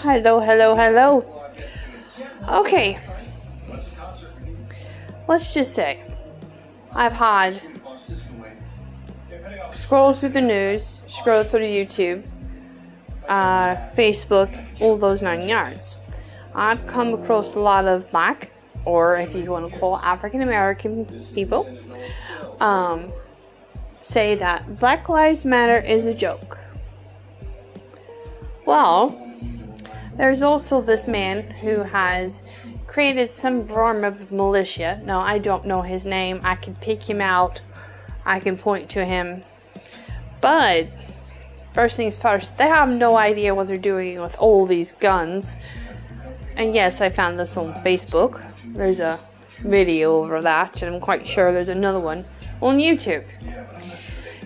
Hello, hello, hello. Okay. Let's just say I've had scroll through the news, scroll through YouTube, uh, Facebook, all those nine yards. I've come across a lot of black, or if you want to call African American people, um, say that Black Lives Matter is a joke. Well, there's also this man who has created some form of militia. No, I don't know his name. I can pick him out. I can point to him. But first things first, they have no idea what they're doing with all these guns. And yes, I found this on Facebook. There's a video over that, and I'm quite sure there's another one on YouTube.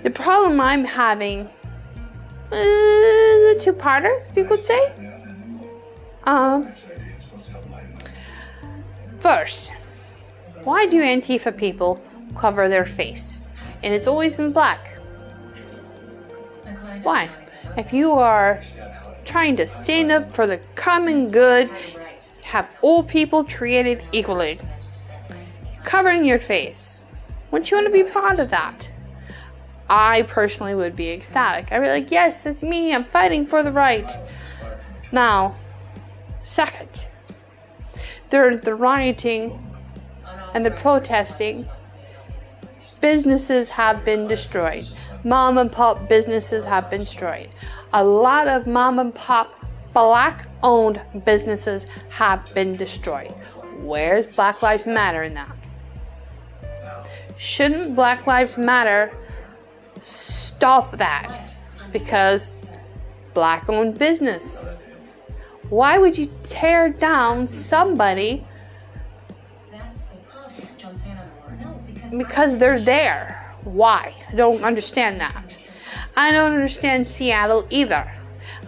The problem I'm having uh, is a two-parter, you could say. Um, first, why do Antifa people cover their face? And it's always in black. Why? If you are trying to stand up for the common good, have all people treated equally, covering your face, wouldn't you want to be proud of that? I personally would be ecstatic. I'd be like, yes, that's me. I'm fighting for the right. Now, second, they're the rioting and the protesting. Businesses have been destroyed. Mom and pop businesses have been destroyed. A lot of mom and pop black owned businesses have been destroyed. Where's Black Lives Matter in that? Shouldn't Black Lives Matter stop that because black owned business. Why would you tear down somebody because they're there? Why? I don't understand that. I don't understand Seattle either.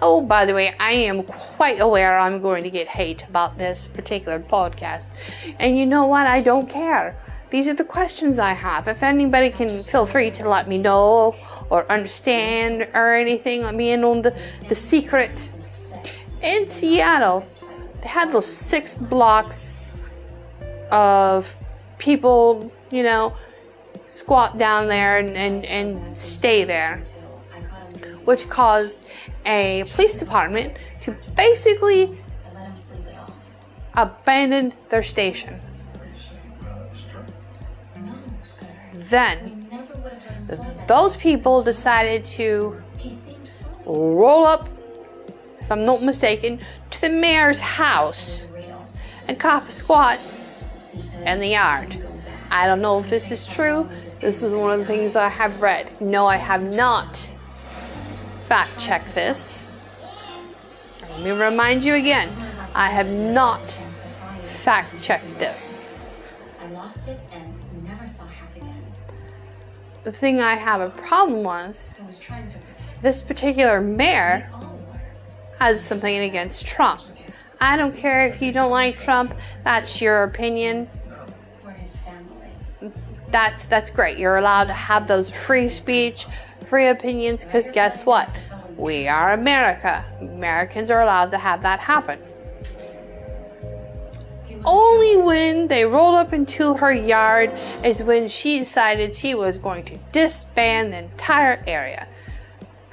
Oh, by the way, I am quite aware I'm going to get hate about this particular podcast. And you know what? I don't care these are the questions I have. If anybody can feel free to let me know or understand or anything, let me in on the, the secret. In Seattle, they had those six blocks of people, you know, squat down there and, and, and stay there, which caused a police department to basically abandon their station. then those people decided to roll up, I'm not mistaken, to the mayor's house and cop a squat in the yard. I don't know if this is true. This is one of the things I have read. No, I have not fact checked this. Let me remind you again I have not fact checked this. I lost it and the thing I have a problem was this particular mayor has something against Trump. I don't care if you don't like Trump, that's your opinion. That's that's great. You're allowed to have those free speech, free opinions cuz guess what? We are America. Americans are allowed to have that happen only when they rolled up into her yard is when she decided she was going to disband the entire area.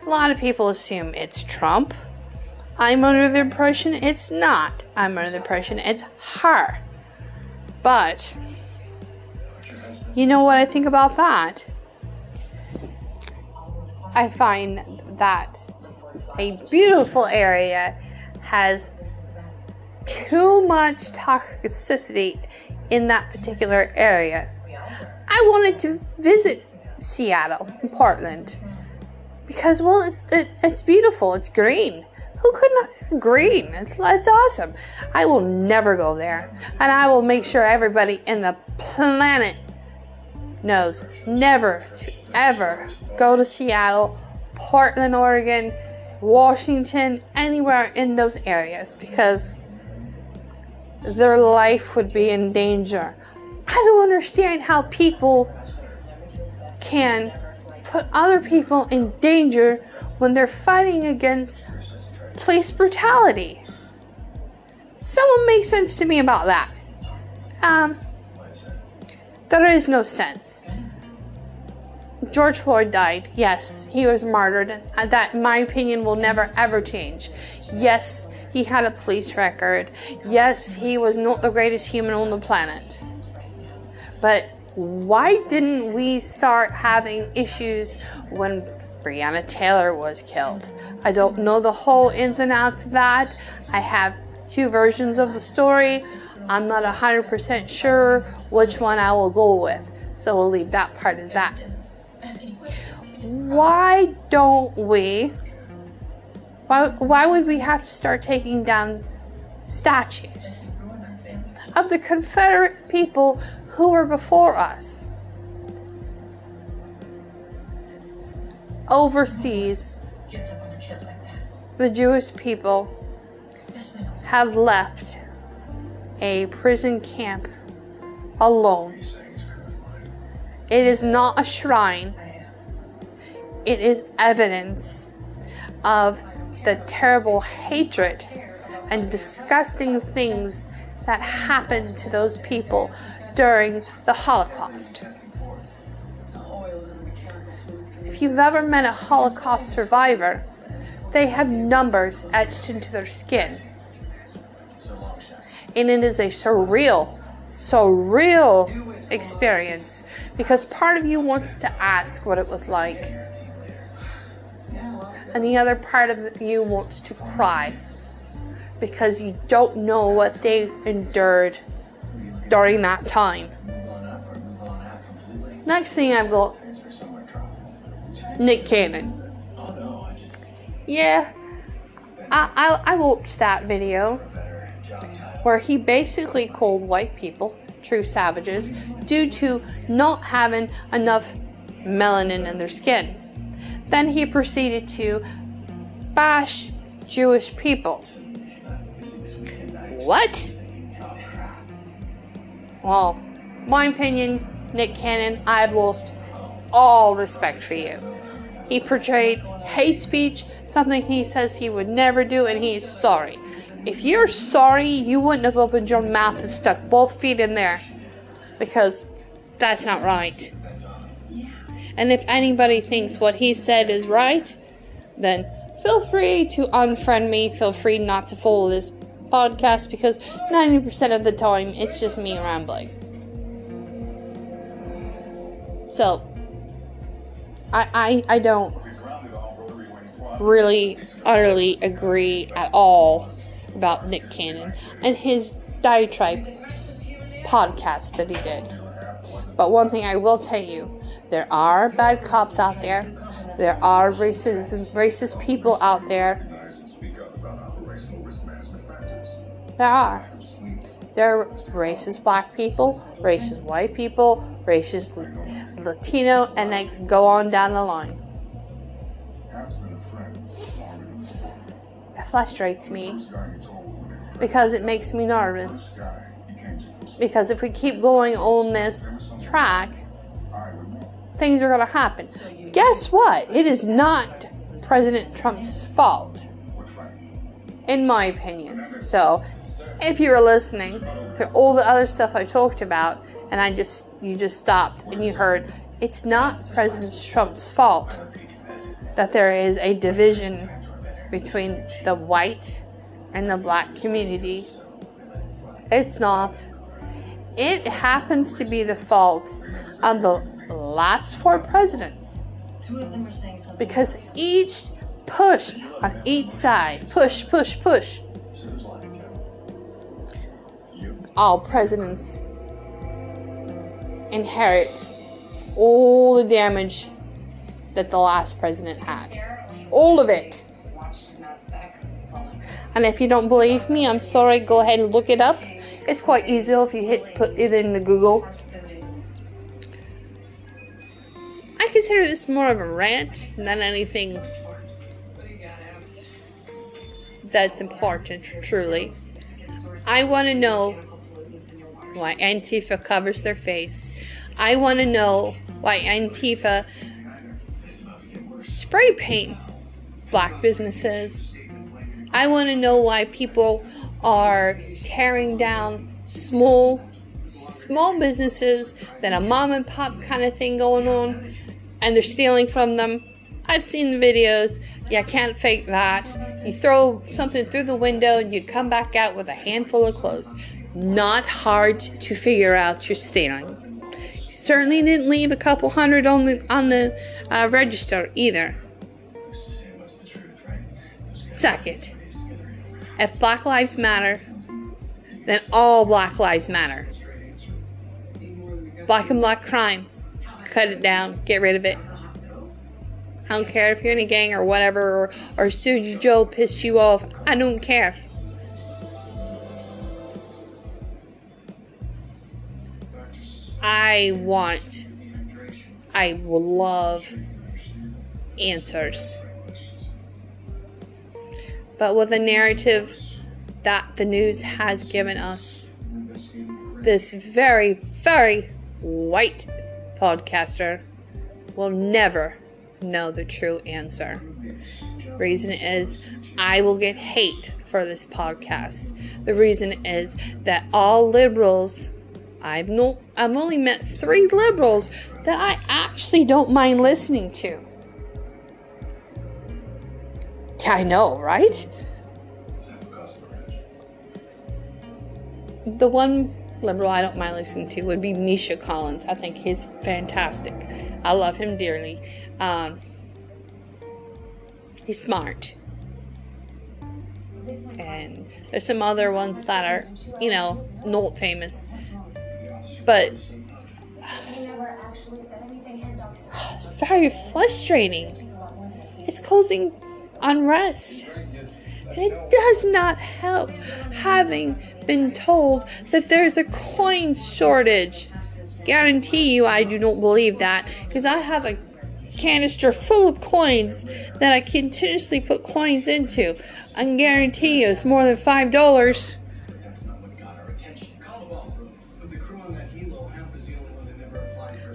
A lot of people assume it's Trump. I'm under the impression it's not. I'm under the impression it's her. But, you know what I think about that? I find that a beautiful area has too much toxicity in that particular area. I wanted to visit Seattle, Portland, because well, it's it, it's beautiful. It's green. Who could not green? It's it's awesome. I will never go there, and I will make sure everybody in the planet knows never to ever go to Seattle, Portland, Oregon, Washington, anywhere in those areas because their life would be in danger. I don't understand how people can put other people in danger when they're fighting against police brutality. Someone make sense to me about that. Um, there is no sense. George Floyd died. Yes, he was martyred. And that, my opinion, will never ever change. Yes, he had a police record. Yes, he was not the greatest human on the planet. But why didn't we start having issues when Breonna Taylor was killed? I don't know the whole ins and outs of that. I have two versions of the story. I'm not 100% sure which one I will go with. So we'll leave that part as that. Why don't we? Why, why would we have to start taking down statues of the Confederate people who were before us? Overseas, the Jewish people have left a prison camp alone. It is not a shrine, it is evidence of the terrible hatred and disgusting things that happened to those people during the Holocaust. If you've ever met a Holocaust survivor, they have numbers etched into their skin. And it is a surreal, surreal experience because part of you wants to ask what it was like, and the other part of you wants to cry because you don't know what they endured during that time. Next thing I've got Nick Cannon. Yeah, I, I, I watched that video where he basically called white people true savages due to not having enough melanin in their skin. Then he proceeded to bash Jewish people. What? Well, my opinion, Nick Cannon, I've lost all respect for you. He portrayed hate speech, something he says he would never do, and he is sorry. If you're sorry, you wouldn't have opened your mouth and stuck both feet in there. Because that's not right. And if anybody thinks what he said is right, then feel free to unfriend me. Feel free not to follow this podcast because 90% of the time it's just me rambling. So, I, I, I don't really utterly agree at all about Nick Cannon and his diatribe podcast that he did. But one thing I will tell you there are bad cops out there, there are racist, racist people out there. There are. There are racist black people, racist white people, racist Latino, and I go on down the line. It frustrates me because it makes me nervous. Because if we keep going on this track, things are going to happen. Guess what? It is not President Trump's fault, in my opinion. So, if you were listening to all the other stuff I talked about, and I just you just stopped and you heard, it's not President Trump's fault that there is a division between the white and the black community. It's not. It happens to be the fault of the last four presidents. Because each pushed on each side. Push, push, push. All presidents inherit all the damage that the last president had. All of it. And if you don't believe me, I'm sorry, go ahead and look it up. It's quite easy if you hit put it in the Google. I consider this more of a rant than anything that's important, truly. I want to know why Antifa covers their face. I want to know why Antifa spray paints black businesses. I want to know why people are tearing down small small businesses that a mom and pop kind of thing going on and they're stealing from them. I've seen the videos. You can't fake that. You throw something through the window and you come back out with a handful of clothes. Not hard to figure out you're stealing. You certainly didn't leave a couple hundred on the on the uh, register either. Second, if Black Lives Matter, then all Black Lives Matter. Black and black crime. Cut it down. Get rid of it. I don't care if you're in a gang or whatever, or, or Suji Joe pissed you off. I don't care. I want, I will love answers. But with a narrative that the news has given us, this very, very white podcaster will never know the true answer. Reason is I will get hate for this podcast. The reason is that all liberals I've no I've only met 3 liberals that I actually don't mind listening to. Yeah, I know, right? The one liberal I don't mind listening to would be Misha Collins. I think he's fantastic. I love him dearly. Um, he's smart. And there's some other ones that are, you know, not famous. But it's very frustrating. It's causing unrest. And it does not help having been told that there's a coin shortage. Guarantee you, I do not believe that because I have a canister full of coins that I continuously put coins into. I can guarantee you it's more than five dollars.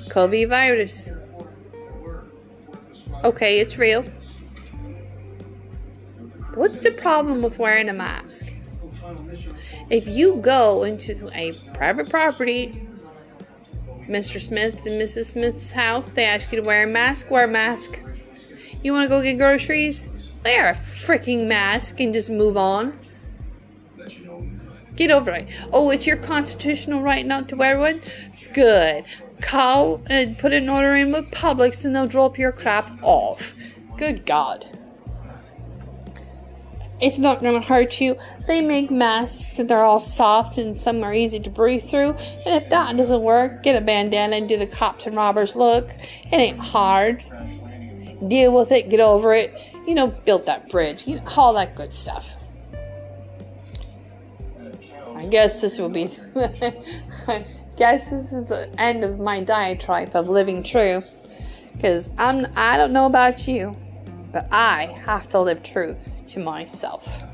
COVID virus. Okay, it's real. What's the problem with wearing a mask? If you go into a private property, Mr. Smith and Mrs. Smith's house, they ask you to wear a mask, wear a mask. You want to go get groceries? Wear a freaking mask and just move on. Get over it. Oh, it's your constitutional right not to wear one? Good. Call and put an order in with Publix and they'll drop your crap off. Good God. It's not gonna hurt you. They make masks and they're all soft and some are easy to breathe through. And if that doesn't work, get a bandana and do the cops and robbers look. It ain't hard. Deal with it, get over it. You know, build that bridge. You know, all that good stuff. I guess this will be. Guess this is the end of my diatribe of living true. Because I'm. I don't know about you, but I have to live true to myself.